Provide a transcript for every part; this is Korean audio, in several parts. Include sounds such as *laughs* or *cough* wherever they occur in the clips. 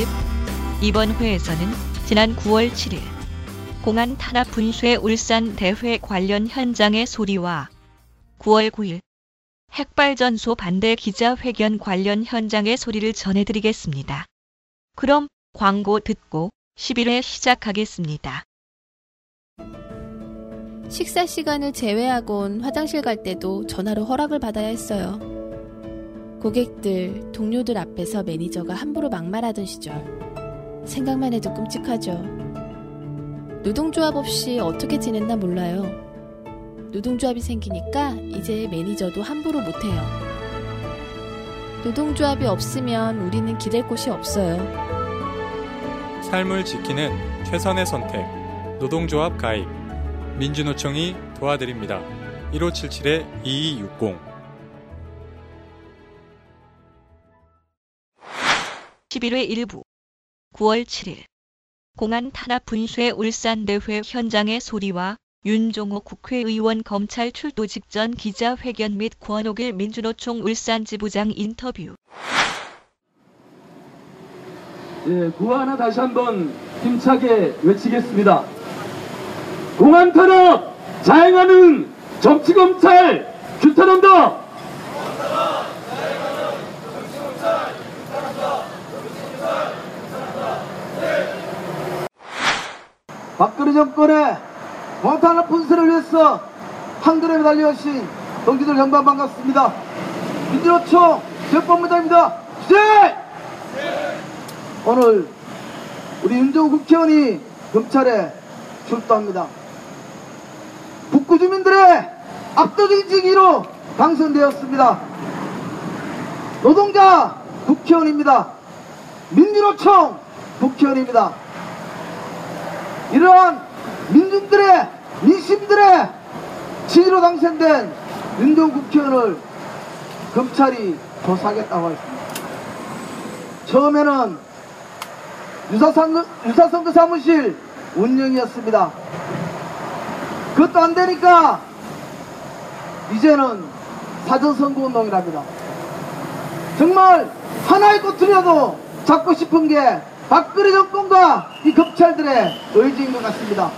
편집 이번 회에서는 지난 9월 7일 공안 탄압 분수의 울산 대회 관련 현장의 소리와 9월 9일 핵발전소 반대 기자회견 관련 현장의 소리를 전해드리겠습니다. 그럼 광고 듣고 11회 시작하겠습니다. 식사 시간을 제외하곤 화장실 갈 때도 전화로 허락을 받아야 했어요. 고객들, 동료들 앞에서 매니저가 함부로 막말하던 시절. 생각만 해도 끔찍하죠. 노동조합 없이 어떻게 지냈나 몰라요. 노동조합이 생기니까 이제 매니저도 함부로 못해요. 노동조합이 없으면 우리는 기댈 곳이 없어요. 삶을 지키는 최선의 선택. 노동조합 가입. 민주노총이 도와드립니다. 1577-2260 11회 일부 9월 7일 공안 탄압 분수의 울산 대회 현장의 소리와 윤종호 국회의원 검찰 출도 직전 기자회견 및 권옥일 민주노총 울산 지부장 인터뷰 예, 구호 하나 다시 한번 힘차게 외치겠습니다. 공안 탄압 자행하는 정치검찰 규탄한다. 박근혜 정권의 원탄압 분쇄를 위해서 한글에 달려오신 동지들 형반 반갑습니다. 민주노총 제법무장입니다. 시작! 오늘 우리 윤정우 국회의원이 검찰에 출두합니다. 북구 주민들의 압도적인 지지로 당선되었습니다. 노동자 국회의원입니다. 민주노총 국회의원입니다. 이러한 민중들의 민심들의 지지로 당선된 윤종 국회의원을 검찰이 조사하겠다고 했습니다. 처음에는 유사선거, 유사선거 사무실 운영이었습니다. 그것도 안 되니까 이제는 사전선거 운동이랍니다. 정말 하나의 꽃이라도 잡고 싶은 게 박근혜 정권과 이 검찰들의 의지인 것 같습니다.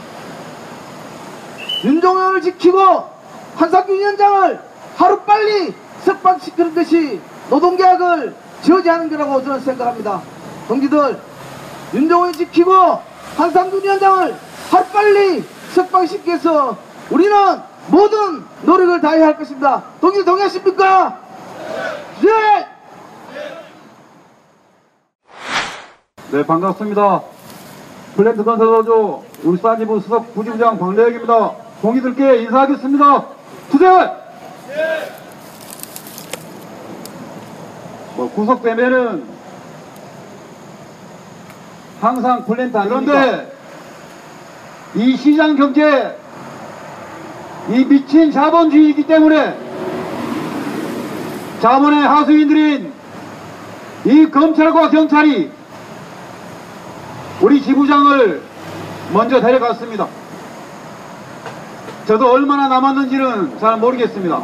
윤종현을 지키고 한상규 위원장을 하루빨리 석방시키는 것이 노동계약을 저지하는 거라고 저는 생각합니다. 동지들, 윤종현을 지키고 한상규 위원장을 하루빨리 석방시켜서 우리는 모든 노력을 다해야 할 것입니다. 동지 동의하십니까? 네! 네, 반갑습니다. 플랜트 건설로조 울산지부 수석 부지부장 박래혁입니다. 동의들께 인사하겠습니다. 투제! 뭐 구속되면은 항상 플랜트 아닙니까? 그런데 이 시장 경제 이 미친 자본주의이기 때문에 자본의 하수인들인 이 검찰과 경찰이 우리 지부장을 먼저 데려갔습니다. 저도 얼마나 남았는지는 잘 모르겠습니다.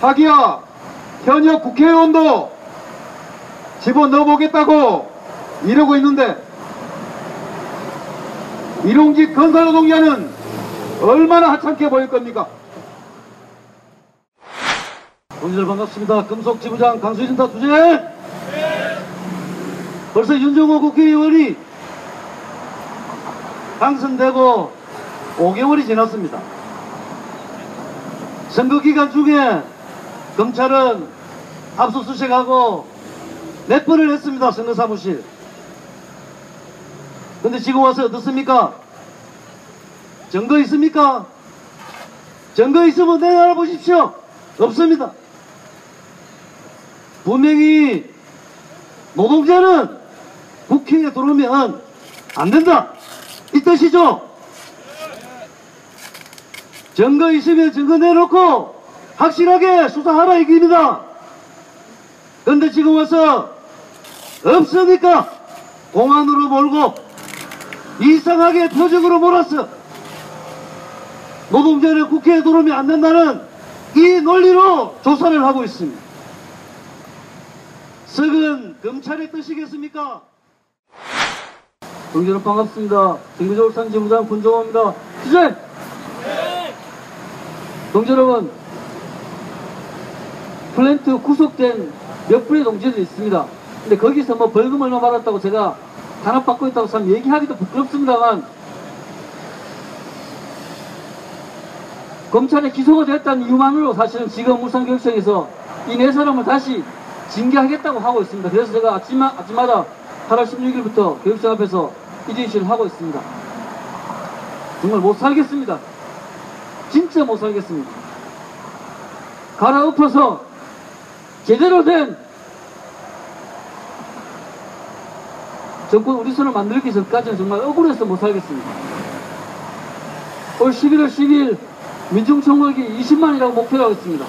하기야 현역 국회의원도 집어넣어보겠다고 이러고 있는데 일용직 건설노동자는 얼마나 하찮게 보일 겁니까? 동지들 반갑습니다. 금속지부장 강수진타 투제! 벌써 윤정호 국회의원이 당선되고 5개월이 지났습니다. 선거 기간 중에 검찰은 압수수색하고 몇 번을 했습니다. 선거사무실. 근데 지금 와서 어떻습니까? 증거 있습니까? 증거 있으면 내놔 보십시오. 없습니다. 분명히 노동자는 국회에 들어오면 안 된다. 이 뜻이죠? 증거 있으면 증거 내놓고 확실하게 수사하라 이깁니다. 그런데 지금 와서 없으니까 공안으로 몰고 이상하게 표적으로 몰았어. 노동자는 국회에 들어오면 안 된다는 이 논리로 조사를 하고 있습니다. 석은 검찰의 뜻이겠습니까? 여러분 반갑습니다. 정규조 울산 지부장 군종호입니다. 주제! 동지 여러분, 플랜트 구속된 몇 분의 동지들이 있습니다. 근데 거기서 뭐 벌금 얼마 받았다고 제가 단합 받고 있다고 참 얘기하기도 부끄럽습니다만 검찰에 기소가 됐다는 이유만으로 사실은 지금 울산교육청에서 이 네 사람을 다시 징계하겠다고 하고 있습니다. 그래서 제가 아침마, 아침마다 8월 16일부터 교육청 앞에서 이진실을 하고 있습니다. 정말 못 살겠습니다. 진짜 못 살겠습니다. 갈아엎어서 제대로 된 정권 우리 손을 만들기 전까지는 정말 억울해서 못 살겠습니다. 올 11월 10일 민중총궐기 20만이라고 목표로 하고 있습니다.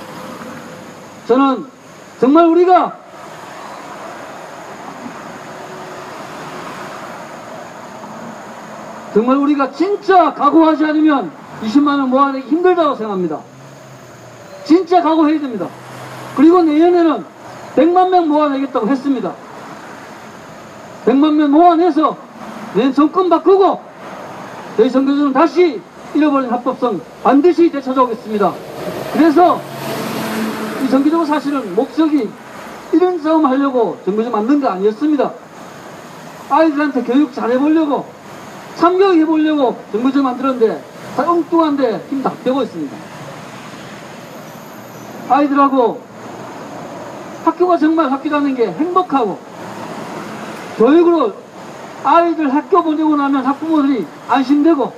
저는 정말 우리가 정말 우리가 진짜 각오하지 않으면 20만원 모아내기 힘들다고 생각합니다. 진짜 각오해야 됩니다. 그리고 내년에는 100만 명 모아내겠다고 했습니다. 100만 명 모아내서 내년 정권 바꾸고 저희 선거주는 다시 잃어버린 합법성 반드시 되찾아오겠습니다. 그래서 이 정기적으로 사실은 목적이 이런 싸움 하려고 정부제 만든 거 아니었습니다. 아이들한테 교육 잘해보려고 참교육해보려고 정부제 만들었는데 다 엉뚱한데 힘 다 빼고 있습니다. 아이들하고 학교가 정말 학교 가는 게 행복하고 교육으로 아이들 학교 보내고 나면 학부모들이 안심되고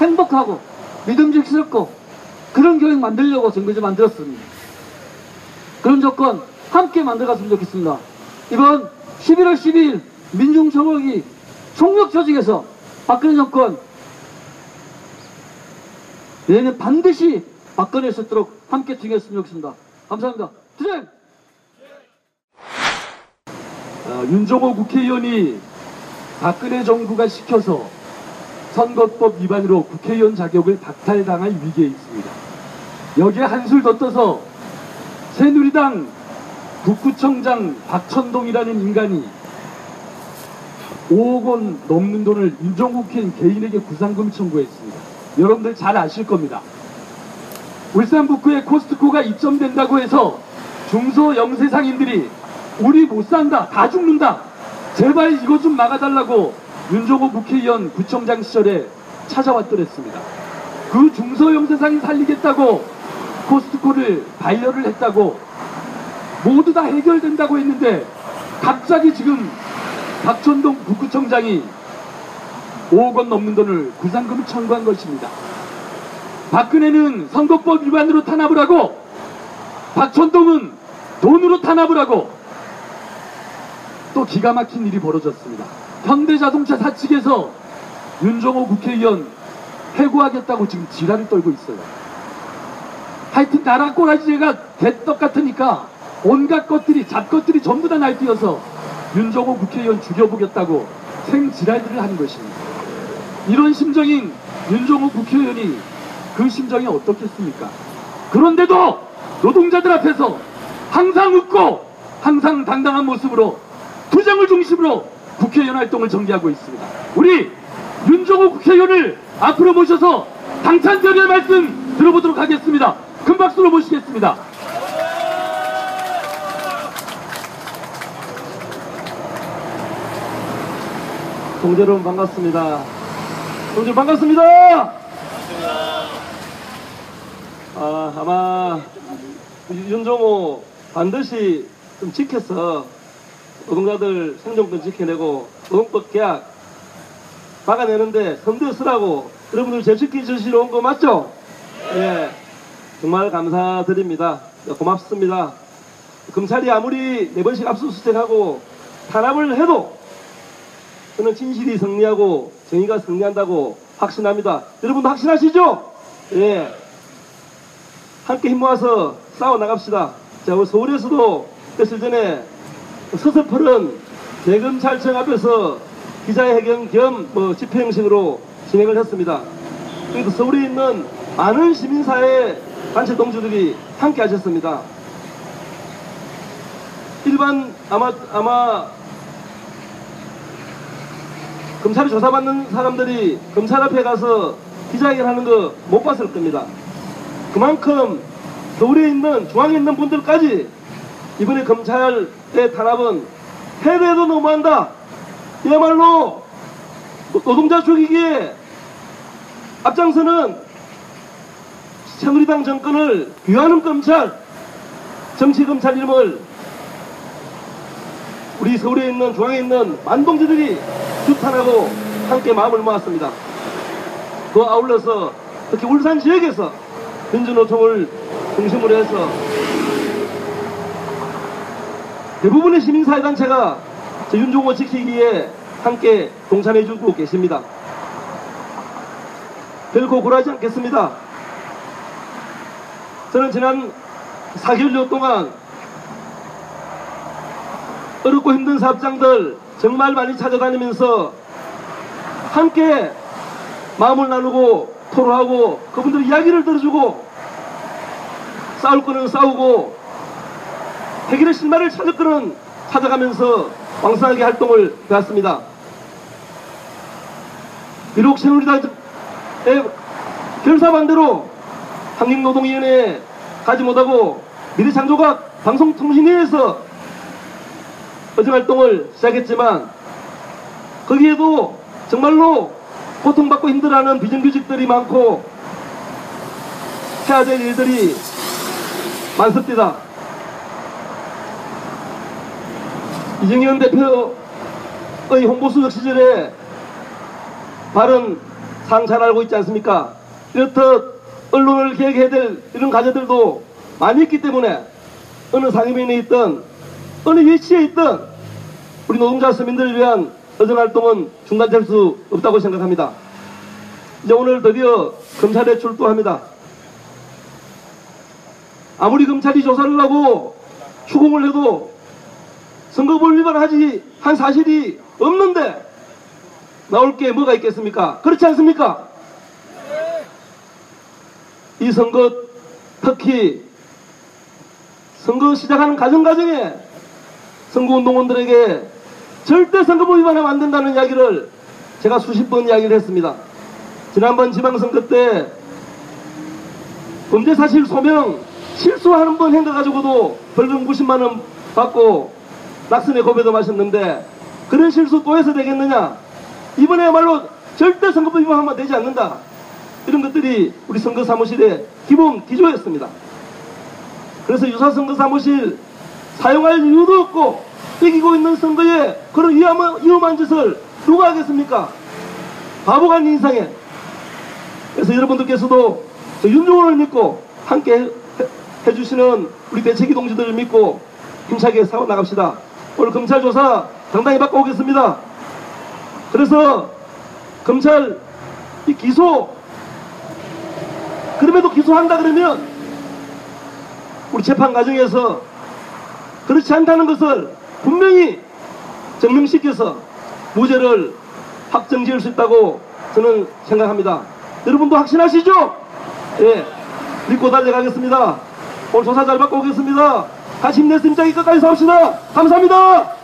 행복하고 믿음직스럽고 그런 교육 만들려고 정부제 만들었습니다. 그런 조건 함께 만들어갔으면 좋겠습니다. 이번 11월 12일 민중총궐기 총력 조직에서 박근혜 정권 내년 반드시 박근혜 수 있도록 함께 투쟁했으면 좋겠습니다. 감사합니다. 투쟁! 어, 윤종호 국회의원이 박근혜 정부가 시켜서 선거법 위반으로 국회의원 자격을 박탈당할 위기에 있습니다. 여기에 한술 더 떠서 새누리당 북구청장 박천동이라는 인간이 5억 원 넘는 돈을 국회의원 개인에게 구상금 청구했습니다. 여러분들 잘 아실 겁니다. 울산 북구에 코스트코가 입점된다고 해서 중소 영세상인들이 우리 못 산다 다 죽는다 제발 이것 좀 막아달라고 윤종호 국회의원 구청장 시절에 찾아왔더랬습니다. 그 중소 영세상인 살리겠다고 코스트코를 반려를 했다고 모두 다 해결된다고 했는데 갑자기 지금 박천동 북구청장이 5억 원 넘는 돈을 구상금 청구한 것입니다. 박근혜는 선거법 위반으로 탄압을 하고 박천동은 돈으로 탄압을 하고 또 기가 막힌 일이 벌어졌습니다. 현대자동차 사측에서 윤종호 국회의원 해고하겠다고 지금 지랄을 떨고 있어요. 하여튼 나라 꼬라지가 개떡 같으니까 온갖 것들이 잡것들이 전부 다 날뛰어서 윤종호 국회의원 죽여보겠다고 생지랄들을 하는 것입니다. 이런 심정인 윤종호 국회의원이 그 심정이 어떻겠습니까? 그런데도 노동자들 앞에서 항상 웃고 항상 당당한 모습으로 투쟁을 중심으로 국회의원 활동을 전개하고 있습니다. 우리 윤종호 국회의원을 앞으로 모셔서 당찬절의 말씀 들어보도록 하겠습니다. 큰 박수로 모시겠습니다. 동지 여러분 반갑습니다. 동지 반갑습니다. 아, 아마 윤종호 반드시 좀 지켜서 노동자들 생존권 지켜내고 노동법 계약 막아내는데 선두 서라고 여러분들 제출기 주시러 온 거 맞죠? 예. 정말 감사드립니다. 고맙습니다. 검찰이 아무리 네 번씩 압수수색하고 탄압을 해도 저는 진실이 승리하고 정의가 승리한다고 확신합니다. 여러분도 확신하시죠? 예. 함께 힘 모아서 싸워 나갑시다. 자, 우리 서울에서도 며칠 전에 서서풀은 대검찰청 앞에서 기자회견 겸 뭐 집회 형식으로 진행을 했습니다. 그리고 서울에 있는 많은 시민사회 단체 동지들이 함께 하셨습니다. 일반 아마 아마 검찰이 조사받는 사람들이 검찰 앞에 가서 기자회견하는 거 못 봤을 겁니다. 그만큼 서울에 있는 중앙에 있는 분들까지 이번에 검찰의 탄압은 해외도 너무한다. 이야말로 노동자 죽이기에 앞장서는 새누리당 정권을 비하하는 검찰, 정치검찰 이름을 우리 서울에 있는 중앙에 있는 만동지들이 규탄하고 함께 마음을 모았습니다. 그 아울러서 특히 울산 지역에서 민주노총을 중심으로 해서 대부분의 시민사회단체가 저 윤종호 지키기에 함께 동참해주고 계십니다. 결코 굴하지 않겠습니다. 저는 지난 4개월여 동안 어렵고 힘든 사업장들 정말 많이 찾아다니면서 함께 마음을 나누고 토론하고 그분들 이야기를 들어주고 싸울 거는 싸우고 해결의 실마리를 찾을 거는 찾아가면서 왕성하게 활동을 해왔습니다. 비록 새누리당의 결사 반대로 한국노동위원회에 가지 못하고 미래창조각 방송통신위에서 어정활동을 시작했지만 거기에도 정말로 고통받고 힘들어하는 비정규직들이 많고 해야 될 일들이 많습니다. 이정현 대표의 홍보수석 시절에 발언 상잘 알고 있지 않습니까? 이렇듯 언론을 개혁해야 될 이런 과제들도 많이 있기 때문에 어느 상임위에 있든 어느 위치에 있든 우리 노동자 서민들을 위한 어정활동은 중단될 수 없다고 생각합니다. 이제 오늘 드디어 검찰에 출두합니다. 아무리 검찰이 조사를 하고 추궁을 해도 선거법 위반하지 한 사실이 없는데 나올 게 뭐가 있겠습니까? 그렇지 않습니까? 이 선거 특히 선거 시작하는 과정 과정에 선거운동원들에게 절대 선거법 위반하면 안 된다는 이야기를 제가 수십 번 이야기를 했습니다. 지난번 지방선거 때 범죄 사실 소명 실수 한번 행가가지고도 벌금 90만 원 받고 낙선의 고배도 마셨는데 그런 실수 또 해서 되겠느냐? 이번에야말로 절대 선거법 위반하면 되지 않는다. 이런 것들이 우리 선거사무실의 기본 기조였습니다. 그래서 유사선거사무실 사용할 이유도 없고 이기고 있는 선거에 그런 위험한, 위험한 짓을 누가 하겠습니까? 바보 같은 인상에. 그래서 여러분들께서도 저 윤종원을 믿고 함께 해, 해주시는 우리 대책위 동지들을 믿고 힘차게 싸워 나갑시다. 오늘 검찰 조사 당당히 받고 오겠습니다. 그래서 검찰 이 기소 그럼에도 기소한다 그러면 우리 재판 과정에서 그렇지 않다는 것을 분명히 증명시켜서 무죄를 확정 지을 수 있다고 저는 생각합니다. 여러분도 확신하시죠? 예. 믿고 달려가겠습니다. 오늘 조사 잘 받고 오겠습니다. 같이 힘냈습니다. 끝까지 싸웁시다. 감사합니다.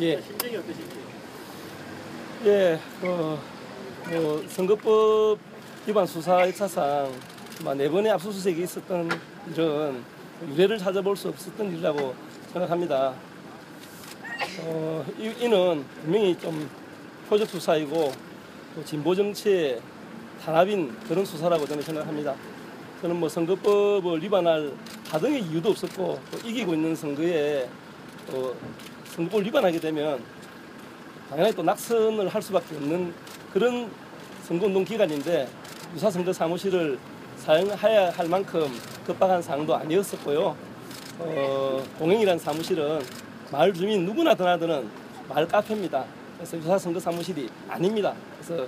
예. 심정이 어떠신지? 예, 어, 뭐 선거법 위반 수사 역사상 뭐네 번의 압수수색이 있었던 일은 유례를 찾아볼 수 없었던 일이라고 생각합니다. 어, 이, 이는 분명히 좀 표적 수사이고 또 진보 정치의 탄압인 그런 수사라고 저는 생각합니다. 저는 뭐 선거법을 위반할 가등의 이유도 없었고 또 이기고 있는 선거에 또 선거법을 위반하게 되면 당연히 또 낙선을 할 수밖에 없는 그런 선거운동 기간인데 유사선거 사무실을 사용해야 할 만큼 급박한 상황도 아니었었고요. 어, 공영이라는 사무실은 마을 주민 누구나 드나드는 마을 카페입니다. 그래서 유사 선거 사무실이 아닙니다. 그래서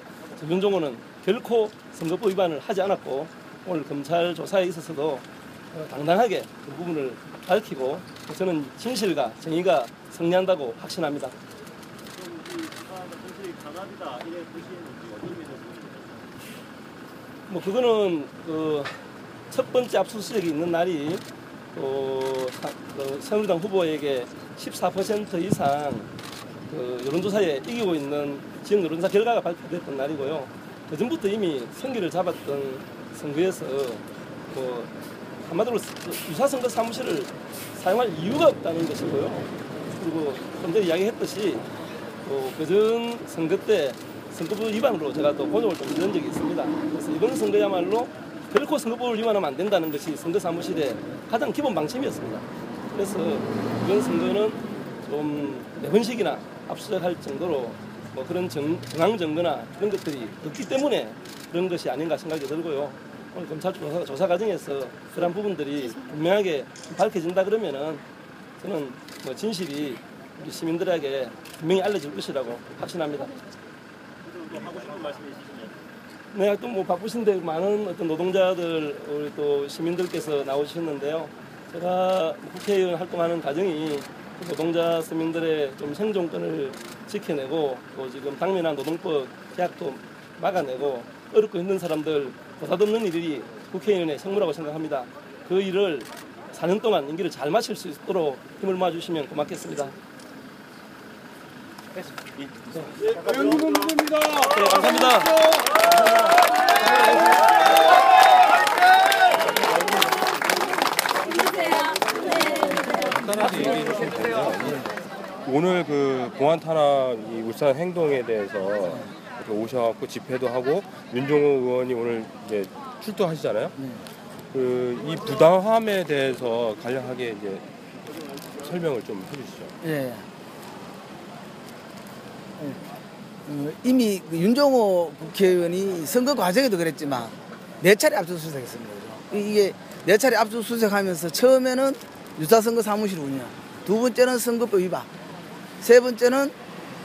윤종호는 결코 선거법 위반을 하지 않았고 오늘 검찰 조사에 있어서도 어, 당당하게 그 부분을 밝히고 저는 진실과 정의가 승리한다고 확신합니다. 뭐 그거는 그 첫 번째 압수수색이 있는 날이 어, 사- 그 새누리당 후보에게 14% 이상 그 여론조사에 이기고 있는 지역 여론조사 결과가 발표됐던 날이고요. 그 전부터 이미 생기를 잡았던 선거에서 뭐 한마디로 유사선거 사무실을 사용할 이유가 없다는 것이고요. 그리고 좀 전에 이야기했듯이 또 그전 선거 때 선거법 위반으로 제가 또 고정을 좀 드린 적이 있습니다. 그래서 이번 선거야말로 결코 선거법을 위반하면 안 된다는 것이 선거 사무실의 가장 기본 방침이었습니다. 그래서 이번 선거는 좀네 번씩이나 압수수색할 정도로 뭐 그런 정, 정황 증거나 그런 것들이 없기 때문에 그런 것이 아닌가 생각이 들고요. 오늘 검찰 조사, 조사 과정에서 그런 부분들이 분명하게 밝혀진다 그러면은 저는 뭐 진실이 우리 시민들에게 분명히 알려질 것이라고 확신합니다. 네, 또 뭐 바쁘신데 많은 어떤 노동자들 우리 또 시민들께서 나오셨는데요. 제가 국회의원 활동하는 과정이 노동자 시민들의 좀 생존권을 지켜내고 또 지금 당면한 노동법 계약도 막아내고 어렵고 힘든 사람들 보다듬는 일이 국회의원의 책무라고 생각합니다. 그 일을 4년 동안 임기를 잘 마칠 수 있도록 힘을 모아주시면 고맙겠습니다. 네, 감사합니다. 간단하게 얘기해 주실 텐데요. 오늘 그 공안 탄압 이 울산 행동에 대해서 이렇게 오셔갖고 집회도 하고 윤종호 의원이 오늘 이제 출두하시잖아요. 그 이 부당함에 대해서 간략하게 이제 설명을 좀 해주시죠. 예. 예. 어, 이미 그 윤종호 국회의원이 선거 과정에도 그랬지만 네 차례 압수수색했습니다. 이게 네 차례 압수수색하면서 처음에는 유사선거 사무실 운영, 두 번째는 선거법 위반, 세 번째는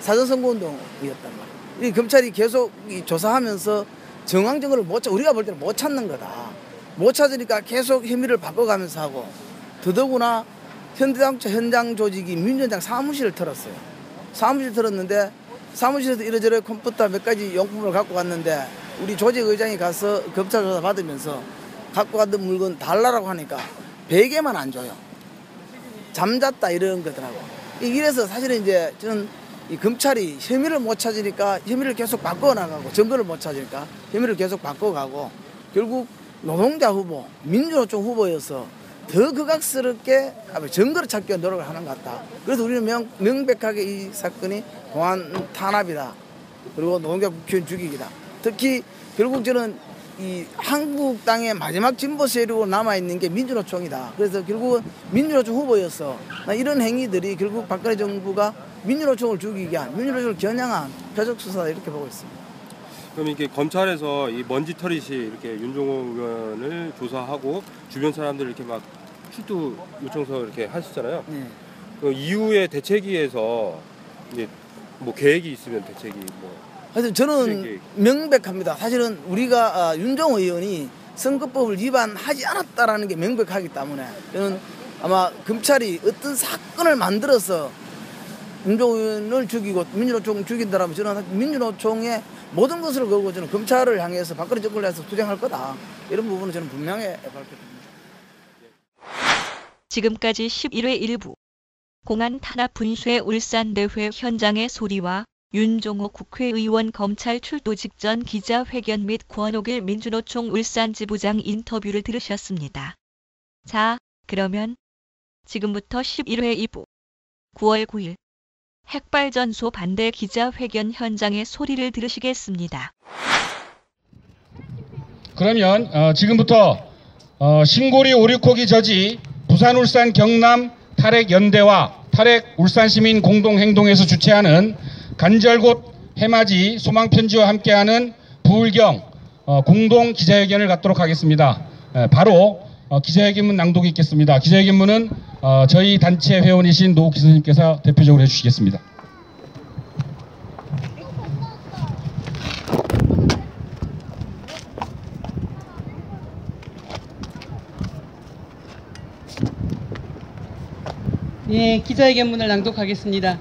사전선거운동이었단 말이에요. 이 검찰이 계속 이 조사하면서 정황 증거를 못 찾, 우리가 볼 때는 못 찾는 거다. 못 찾으니까 계속 혐의를 바꿔가면서 하고 더더구나 현대당초 현장 조직이 민주당 사무실을 털었어요. 사무실 털었는데 사무실에서 이러저러 컴퓨터 몇 가지 용품을 갖고 갔는데 우리 조직 의장이 가서 검찰 조사 받으면서 갖고 갔던 물건 달라라고 하니까 베개만 안 줘요. 잠잤다 이런 거더라고. 이래서 사실은 이제 저는 이 검찰이 혐의를 못 찾으니까 혐의를 계속 바꿔 나가고 증거를 못 찾으니까 혐의를 계속 바꿔가고 결국 노동자 후보, 민주노총 후보여서 더 극악스럽게 증거를 찾기 위한 노력을 하는 것 같다. 그래서 우리는 명, 명백하게 이 사건이 공안 탄압이다. 그리고 노동자 국회의원 죽이기다. 특히 결국 저는 이 한국 땅의 마지막 진보 세력으로 남아있는 게 민주노총이다. 그래서 결국은 민주노총 후보였어. 나 이런 행위들이 결국 박근혜 정부가 민주노총을 죽이기 위한, 민주노총을 겨냥한 표적 수사다 이렇게 보고 있습니다. 그럼 이렇게 검찰에서 이 먼지 털이시 이렇게 윤종호 의원을 조사하고 주변 사람들 이렇게 막 출두 요청서 이렇게 하시잖아요. 네. 그 이후에 대책위에서 이제 뭐 계획이 있으면 대책이 뭐 그래서 저는. 명백합니다. 사실은 우리가 아, 윤정호 의원이 선거법을 위반하지 않았다라는 게 명백하기 때문에 저는 아마 검찰이 어떤 사건을 만들어서 윤정호 의원을 죽이고 민주노총 죽인다라면 저는 민주노총의 모든 것을 걸고 저는 검찰을 향해서 박근혜 정권을 해서 투쟁할 거다. 이런 부분은 저는 분명히 밝혔습니다. 지금까지 11회 일부 공안 탄압 분수의 울산 대회 현장의 소리와 윤종호 국회의원 검찰 출두 직전 기자회견 및 권옥일 민주노총 울산 지부장 인터뷰를 들으셨습니다. 자, 그러면 지금부터 11회 2부 9월 9일 핵발전소 반대 기자회견 현장의 소리를 들으시겠습니다. 그러면 어, 지금부터 어, 신고리 오류코기 저지 부산 울산 경남 탈핵 연대와 탈핵 울산 시민 공동 행동에서 주최하는 간절곶 해맞이 소망 편지와 함께하는 부울경 어, 공동 기자회견을 갖도록 하겠습니다. 에, 바로 어, 기자회견문 낭독이 있겠습니다. 기자회견문은 어, 저희 단체 회원이신 노 기수님께서 대표적으로 해주시겠습니다. 예, 기자회견문을 낭독하겠습니다.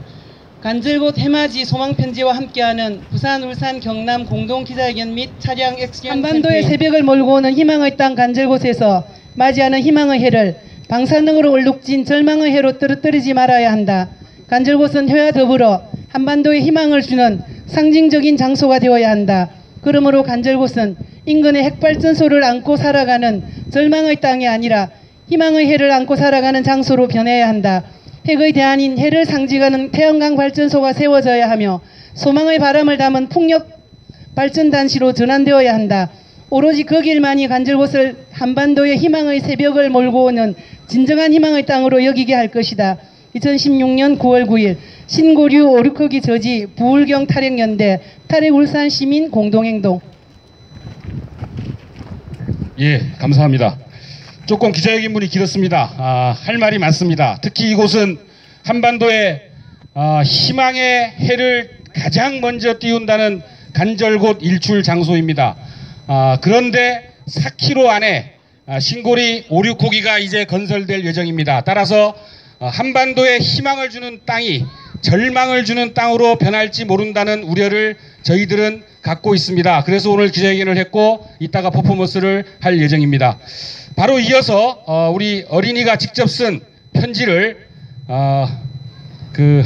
간절곶 해맞이 소망편지와 함께하는 부산, 울산, 경남 공동 기자회견 및 차량 액션 한반도의 새벽을 몰고 오는 희망의 땅 간절곶에서 맞이하는 희망의 해를 방사능으로 얼룩진 절망의 해로 떨어뜨리지 말아야 한다. 간절곶은 해와 더불어 한반도에 희망을 주는 상징적인 장소가 되어야 한다. 그러므로 간절곶은 인근의 핵발전소를 안고 살아가는 절망의 땅이 아니라 희망의 해를 안고 살아가는 장소로 변해야 한다. 핵의 대안인 해를 상징하는 태양광 발전소가 세워져야 하며 소망의 바람을 담은 풍력 발전단시로 전환되어야 한다. 오로지 그 길만이 간절곶을 한반도의 희망의 새벽을 몰고 오는 진정한 희망의 땅으로 여기게 할 것이다. 2016년 9월 9일 신고류 오르크기 저지 부울경 탈핵연대 탈핵 울산 시민 공동행동 예, 감사합니다. 조금 기자회견문이 길었습니다. 아, 할 말이 많습니다. 특히 이곳은 한반도에 아, 희망의 해를 가장 먼저 띄운다는 간절곶 일출 장소입니다. 아, 그런데 4km 안에 아, 신고리 오륙호기가 이제 건설될 예정입니다. 따라서 어, 한반도에 희망을 주는 땅이 절망을 주는 땅으로 변할지 모른다는 우려를 저희들은 갖고 있습니다. 그래서 오늘 기자회견을 했고 이따가 퍼포먼스를 할 예정입니다. 바로 이어서 어, 우리 어린이가 직접 쓴 편지를 어, 그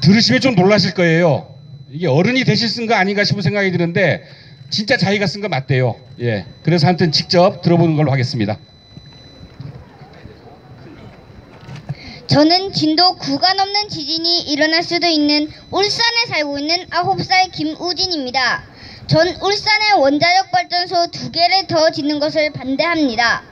들으시면 좀 놀라실 거예요. 이게 어른이 대신 쓴거 아닌가 싶은 생각이 드는데 진짜 자기가 쓴 거 맞대요. 예. 그래서 한튼 직접 들어보는 걸로 하겠습니다. 저는 진도 9가 넘는 지진이 일어날 수도 있는 울산에 살고 있는 9살 김우진입니다. 전 울산에 원자력 발전소 두 개를 더 짓는 것을 반대합니다.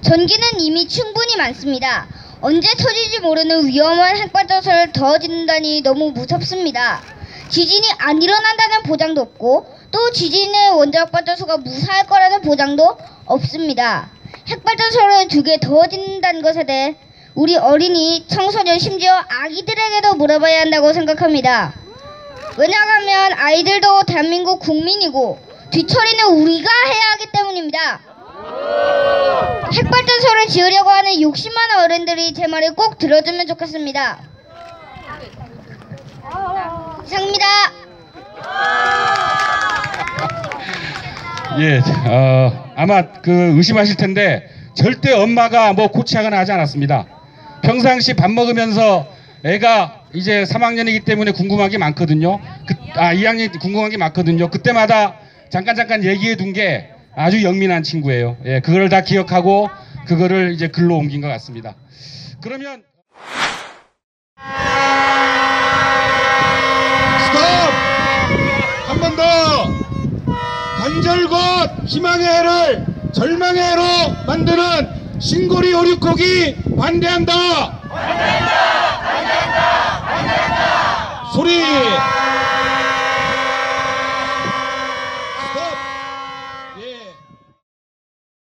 전기는 이미 충분히 많습니다. 언제 터질지 모르는 위험한 핵발전소를 더 짓는다니 너무 무섭습니다. 지진이 안 일어난다는 보장도 없고 또 지진의 원자력 발전소가 무사할 거라는 보장도 없습니다. 핵발전소를 두 개 더 짓는다는 것에 대해 우리 어린이, 청소년, 심지어 아기들에게도 물어봐야 한다고 생각합니다. 왜냐하면 아이들도 대한민국 국민이고 뒤처리는 우리가 해야 하기 때문입니다. 핵발전소를 지으려고 하는 욕심 많은 어른들이 제 말을 꼭 들어주면 좋겠습니다. 이상입니다. *laughs* 예, 어, 아마 그 의심하실 텐데 절대 엄마가 뭐 고치하거나 하지 않았습니다. 평상시 밥 먹으면서 애가 이제 3학년이기 때문에 궁금한 게 많거든요. 그, 아, 2학년 궁금한 게 많거든요. 그때마다 잠깐 잠깐 얘기해 둔 게 아주 영민한 친구예요. 예, 그걸 다 기억하고 그거를 이제 글로 옮긴 것 같습니다. 그러면 스톱! 한 번 더! 희망의 해를 절망의 해로 만드는 신고리 오륙곡이 반대한다! 반대한다! 반대한다! 반대한다! 소리!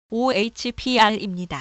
OHPR입니다.